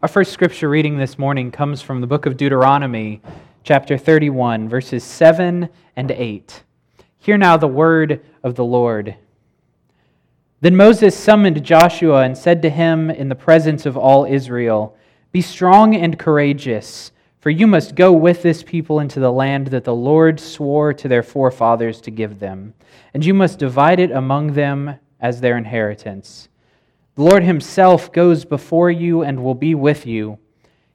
Our first scripture reading this morning comes from the book of Deuteronomy, chapter 31, verses 7 and 8. Hear now the word of the Lord. Then Moses summoned Joshua and said to him in the presence of all Israel, Be strong and courageous, for you must go with this people into the land that the Lord swore to their forefathers to give them, and you must divide it among them as their inheritance. The Lord Himself goes before you and will be with you.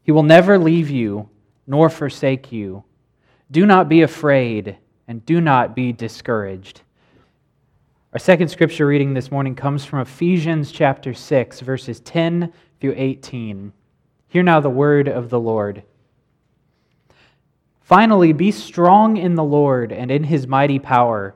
He will never leave you nor forsake you. Do not be afraid and do not be discouraged. Our second scripture reading this morning comes from Ephesians chapter 6, verses 10 through 18. Hear now the word of the Lord. Finally, be strong in the Lord and in his mighty power.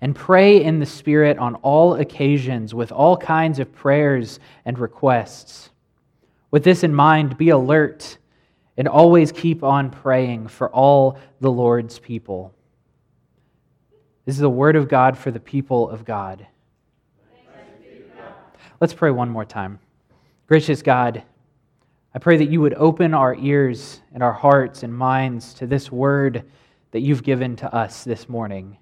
and pray in the Spirit on all occasions with all kinds of prayers and requests. With this in mind, be alert and always keep on praying for all the Lord's people. This is the word of God for the people of God. Let's pray one more time. Gracious God, I pray that you would open our ears and our hearts and minds to this word that you've given to us this morning.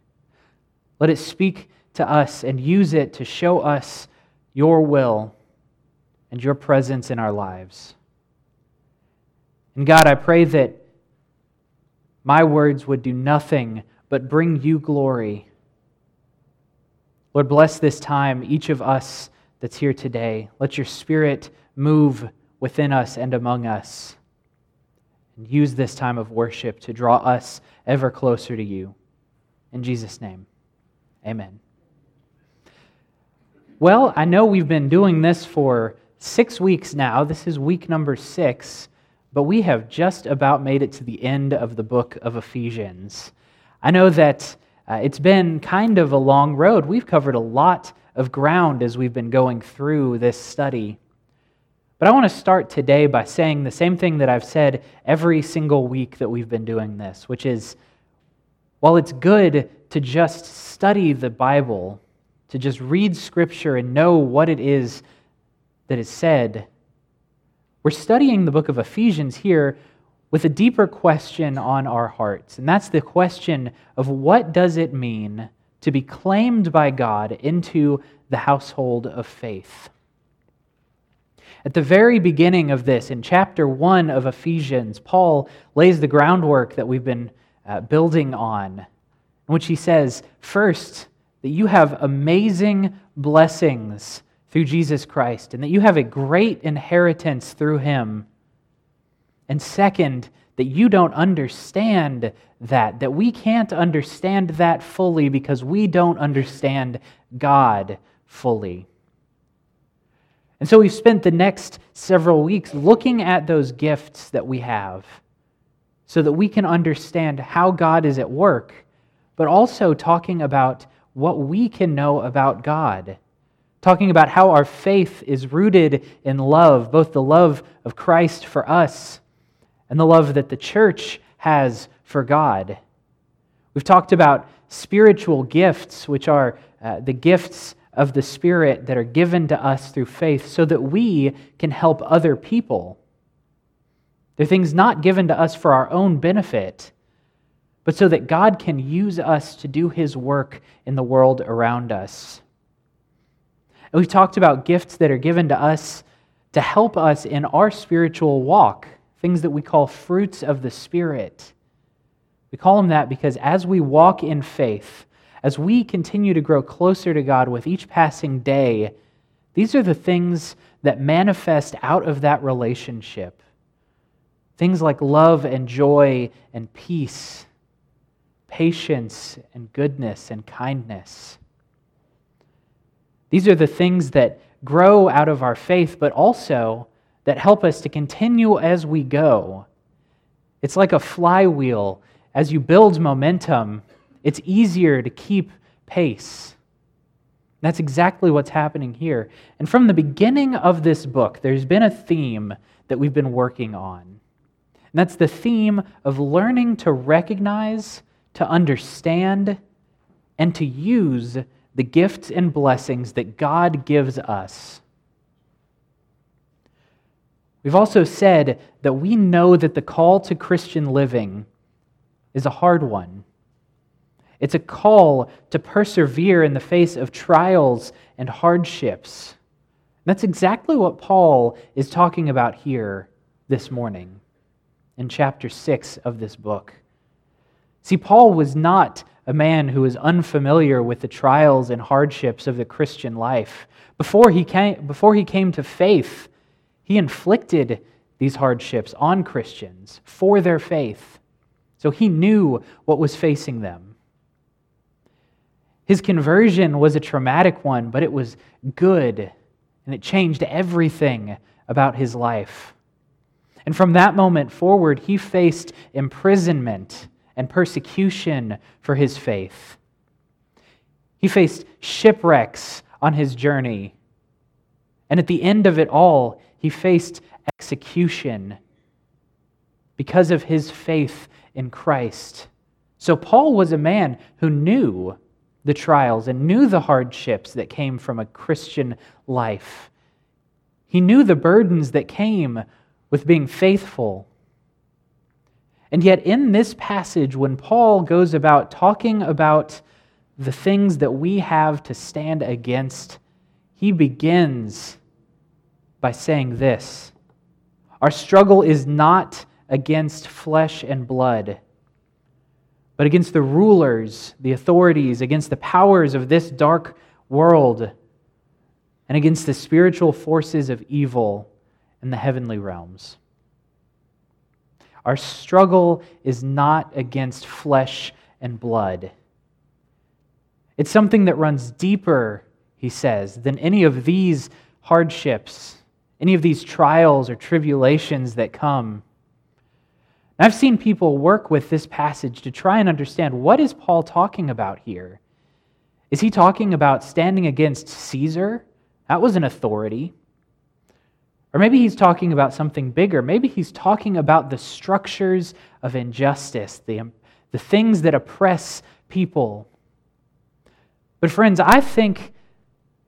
Let it speak to us and use it to show us your will and your presence in our lives. And God, I pray that my words would do nothing but bring you glory. Lord, bless this time, each of us that's here today. Let your spirit move within us and among us. And use this time of worship to draw us ever closer to you. In Jesus' name. Amen. Well, I know we've been doing this for six weeks now. This is week number six, but we have just about made it to the end of the book of Ephesians. I know that uh, it's been kind of a long road. We've covered a lot of ground as we've been going through this study. But I want to start today by saying the same thing that I've said every single week that we've been doing this, which is while it's good to just study the Bible, to just read Scripture and know what it is that is said, we're studying the book of Ephesians here with a deeper question on our hearts. And that's the question of what does it mean to be claimed by God into the household of faith? At the very beginning of this, in chapter 1 of Ephesians, Paul lays the groundwork that we've been uh, building on, in which he says, first, that you have amazing blessings through Jesus Christ, and that you have a great inheritance through him. And second, that you don't understand that, that we can't understand that fully because we don't understand God fully. And so we've spent the next several weeks looking at those gifts that we have so that we can understand how God is at work, but also talking about what we can know about God. Talking about how our faith is rooted in love, both the love of Christ for us and the love that the church has for God. We've talked about spiritual gifts, which are uh, the gifts of the Spirit that are given to us through faith so that we can help other people. They're things not given to us for our own benefit, but so that God can use us to do his work in the world around us. And we've talked about gifts that are given to us to help us in our spiritual walk, things that we call fruits of the Spirit. We call them that because as we walk in faith, as we continue to grow closer to God with each passing day, these are the things that manifest out of that relationship. Things like love and joy and peace, patience and goodness and kindness. These are the things that grow out of our faith, but also that help us to continue as we go. It's like a flywheel. As you build momentum, it's easier to keep pace. That's exactly what's happening here. And from the beginning of this book, there's been a theme that we've been working on. And that's the theme of learning to recognize, to understand, and to use the gifts and blessings that God gives us. We've also said that we know that the call to Christian living is a hard one. It's a call to persevere in the face of trials and hardships. That's exactly what Paul is talking about here this morning in chapter 6 of this book. See, Paul was not a man who was unfamiliar with the trials and hardships of the Christian life. Before he came, before he came to faith, he inflicted these hardships on Christians for their faith. So he knew what was facing them. His conversion was a traumatic one, but it was good, and it changed everything about his life. And from that moment forward, he faced imprisonment and persecution for his faith. He faced shipwrecks on his journey. And at the end of it all, he faced execution because of his faith in Christ. So, Paul was a man who knew the trials and knew the hardships that came from a Christian life. He knew the burdens that came with being faithful. And yet, in this passage, when Paul goes about talking about the things that we have to stand against, he begins by saying this Our struggle is not against flesh and blood, but against the rulers, the authorities, against the powers of this dark world, and against the spiritual forces of evil in the heavenly realms. Our struggle is not against flesh and blood. It's something that runs deeper, he says, than any of these hardships, any of these trials or tribulations that come. I've seen people work with this passage to try and understand what is Paul talking about here? Is he talking about standing against Caesar? That was an authority. Or maybe he's talking about something bigger. Maybe he's talking about the structures of injustice, the, the things that oppress people. But, friends, I think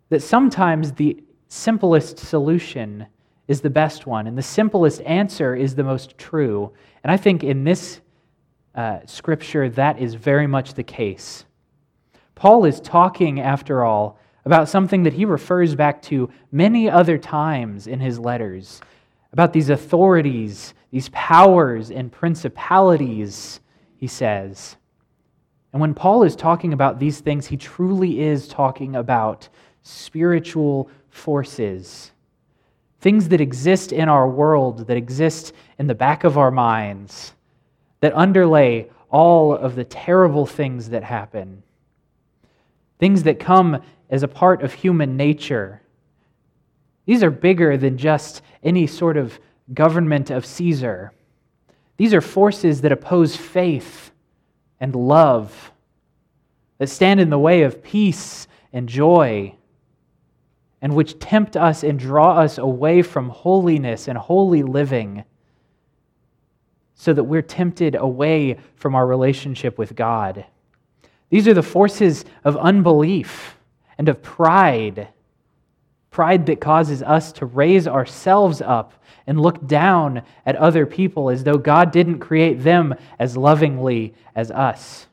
that sometimes the simplest solution is the best one, and the simplest answer is the most true. And I think in this uh, scripture, that is very much the case. Paul is talking, after all, about something that he refers back to many other times in his letters about these authorities, these powers and principalities, he says. And when Paul is talking about these things, he truly is talking about spiritual forces, things that exist in our world, that exist in the back of our minds, that underlay all of the terrible things that happen, things that come as a part of human nature. These are bigger than just any sort of government of Caesar. These are forces that oppose faith and love, that stand in the way of peace and joy, and which tempt us and draw us away from holiness and holy living, so that we're tempted away from our relationship with God. These are the forces of unbelief and of pride. Pride that causes us to raise ourselves up and look down at other people as though God didn't create them as lovingly as us.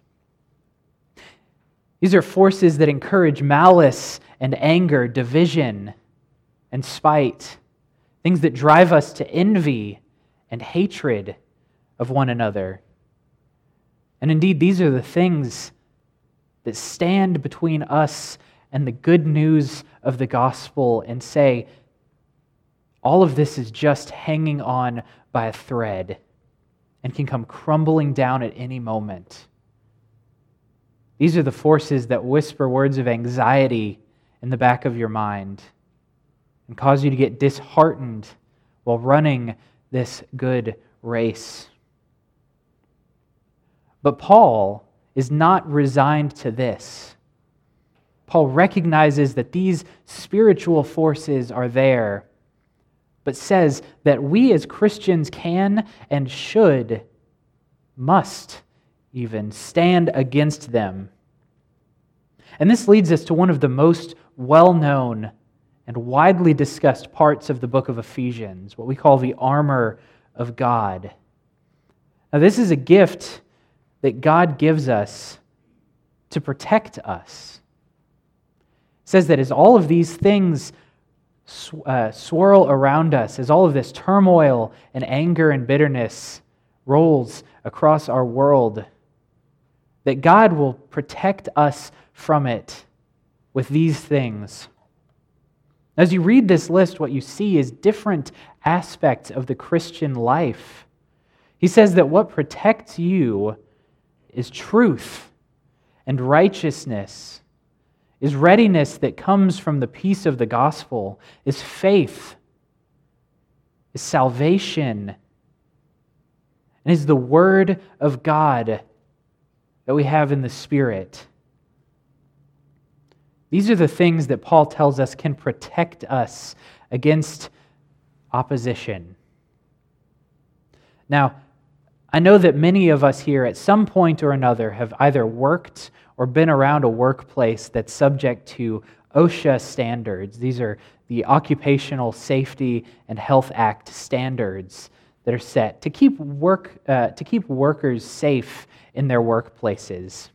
These are forces that encourage malice and anger, division and spite, things that drive us to envy and hatred of one another. And indeed, these are the things that stand between us and the good news of the gospel and say, all of this is just hanging on by a thread and can come crumbling down at any moment. These are the forces that whisper words of anxiety in the back of your mind and cause you to get disheartened while running this good race. But Paul is not resigned to this. Paul recognizes that these spiritual forces are there, but says that we as Christians can and should, must even, stand against them. And this leads us to one of the most well known and widely discussed parts of the book of Ephesians, what we call the armor of God. Now, this is a gift that God gives us to protect us. Says that as all of these things uh, swirl around us, as all of this turmoil and anger and bitterness rolls across our world, that God will protect us from it with these things. As you read this list, what you see is different aspects of the Christian life. He says that what protects you is truth and righteousness, is readiness that comes from the peace of the gospel, is faith, is salvation, and is the word of God that we have in the Spirit. These are the things that Paul tells us can protect us against opposition. Now, I know that many of us here at some point or another have either worked or been around a workplace that's subject to OSHA standards. These are the Occupational Safety and Health Act standards that are set to keep, work, uh, to keep workers safe in their workplaces.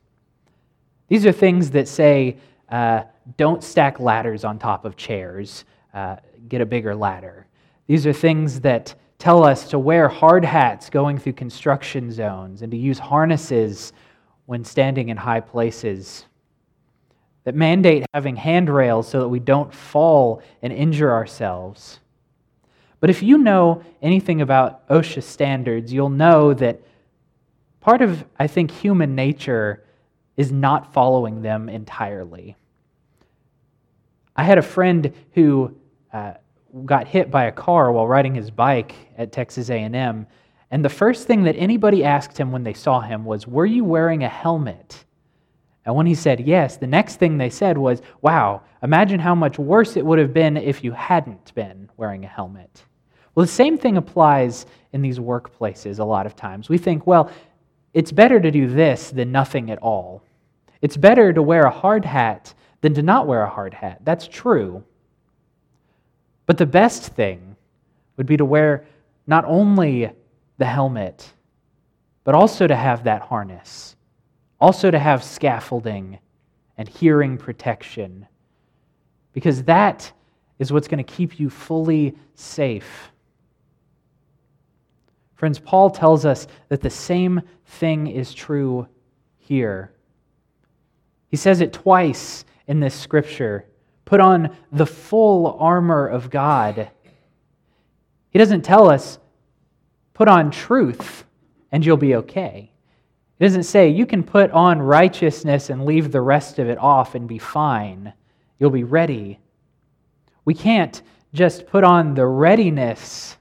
These are things that say uh, don't stack ladders on top of chairs, uh, get a bigger ladder. These are things that tell us to wear hard hats going through construction zones and to use harnesses when standing in high places. That mandate having handrails so that we don't fall and injure ourselves. But if you know anything about OSHA standards, you'll know that part of, I think, human nature is not following them entirely. I had a friend who uh, got hit by a car while riding his bike at Texas A&M, and the first thing that anybody asked him when they saw him was, "Were you wearing a helmet?" And when he said yes, the next thing they said was, "Wow, imagine how much worse it would have been if you hadn't been wearing a helmet." Well, the same thing applies in these workplaces a lot of times. We think, well, it's better to do this than nothing at all. It's better to wear a hard hat than to not wear a hard hat. That's true. But the best thing would be to wear not only the helmet, but also to have that harness, also to have scaffolding and hearing protection, because that is what's going to keep you fully safe. Friends, Paul tells us that the same thing is true here. He says it twice in this scripture. Put on the full armor of God. He doesn't tell us, put on truth and you'll be okay. It doesn't say you can put on righteousness and leave the rest of it off and be fine. You'll be ready. We can't just put on the readiness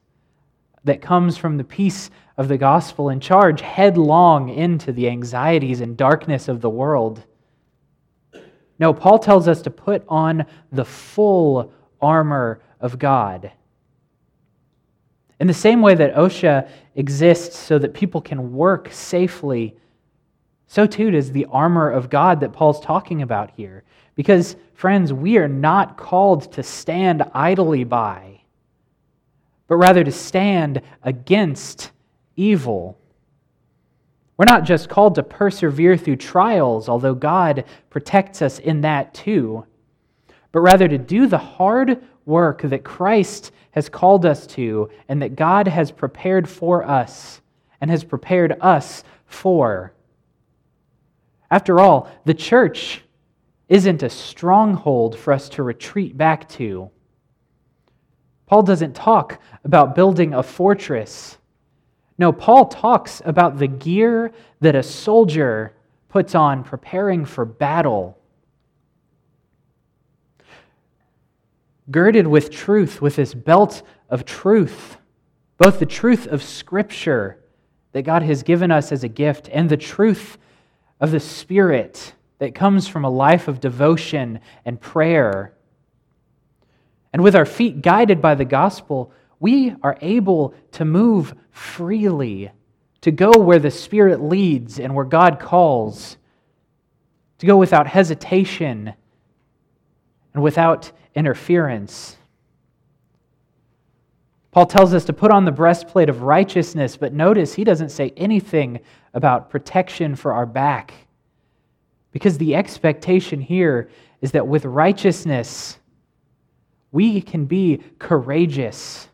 that comes from the peace of the gospel and charge headlong into the anxieties and darkness of the world. No, Paul tells us to put on the full armor of God. In the same way that OSHA exists so that people can work safely, so too does the armor of God that Paul's talking about here. Because, friends, we are not called to stand idly by, but rather to stand against evil. We're not just called to persevere through trials, although God protects us in that too, but rather to do the hard work that Christ has called us to and that God has prepared for us and has prepared us for. After all, the church isn't a stronghold for us to retreat back to. Paul doesn't talk about building a fortress. No, Paul talks about the gear that a soldier puts on preparing for battle. Girded with truth, with this belt of truth, both the truth of Scripture that God has given us as a gift and the truth of the Spirit that comes from a life of devotion and prayer. And with our feet guided by the gospel, we are able to move freely, to go where the Spirit leads and where God calls, to go without hesitation and without interference. Paul tells us to put on the breastplate of righteousness, but notice he doesn't say anything about protection for our back. Because the expectation here is that with righteousness, we can be courageous.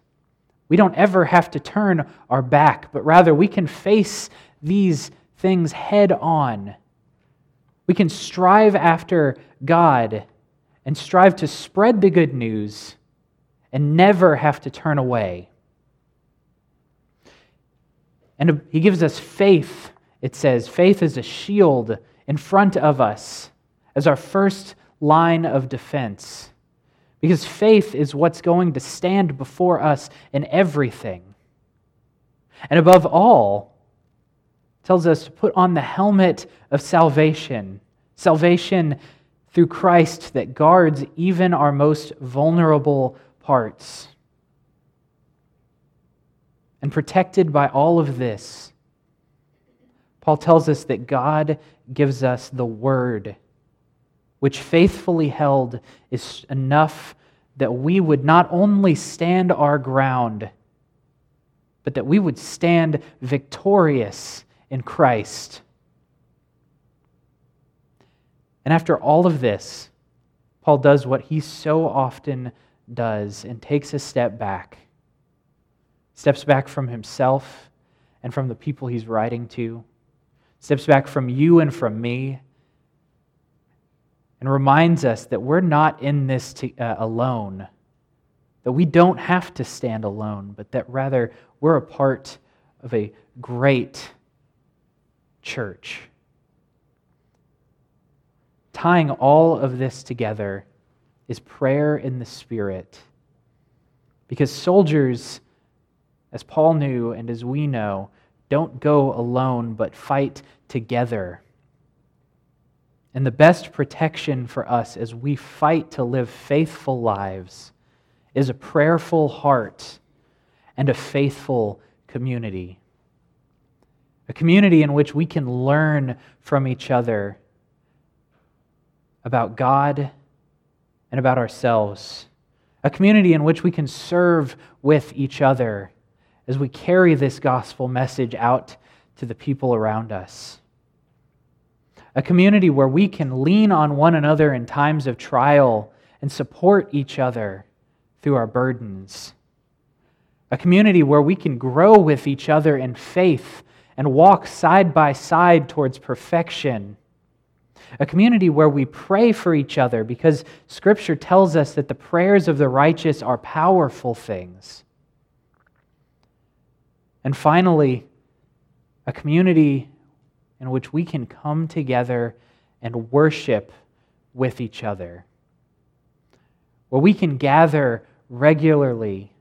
We don't ever have to turn our back, but rather we can face these things head on. We can strive after God and strive to spread the good news and never have to turn away. And he gives us faith, it says. Faith is a shield in front of us as our first line of defense. Because faith is what's going to stand before us in everything. And above all, tells us to put on the helmet of salvation. Salvation through Christ that guards even our most vulnerable parts. And protected by all of this, Paul tells us that God gives us the Word, which faithfully held is enough that we would not only stand our ground, but that we would stand victorious in Christ. And after all of this, Paul does what he so often does and takes a step back. Steps back from himself and from the people he's writing to steps back from you and from me, and reminds us that we're not in this to, uh, alone, that we don't have to stand alone, but that rather we're a part of a great church. Tying all of this together is prayer in the Spirit. Because soldiers, as Paul knew and as we know, don't go alone, but fight together. And the best protection for us as we fight to live faithful lives is a prayerful heart and a faithful community. A community in which we can learn from each other about God and about ourselves. A community in which we can serve with each other as we carry this gospel message out to the people around us. A community where we can lean on one another in times of trial and support each other through our burdens. A community where we can grow with each other in faith and walk side by side towards perfection. A community where we pray for each other because Scripture tells us that the prayers of the righteous are powerful things. And finally, a community in which we can come together and worship with each other, where we can gather regularly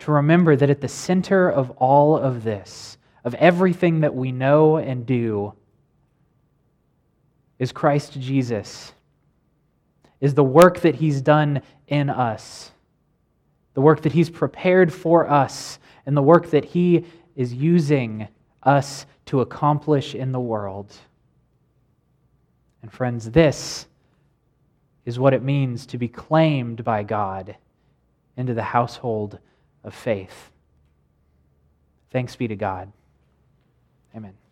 to remember that at the center of all of this, of everything that we know and do, is Christ Jesus, is the work that He's done in us, the work that He's prepared for us and the work that He is using us to accomplish in the world. And, friends, this is what it means to be claimed by God into the household of faith. Thanks be to God. Amen.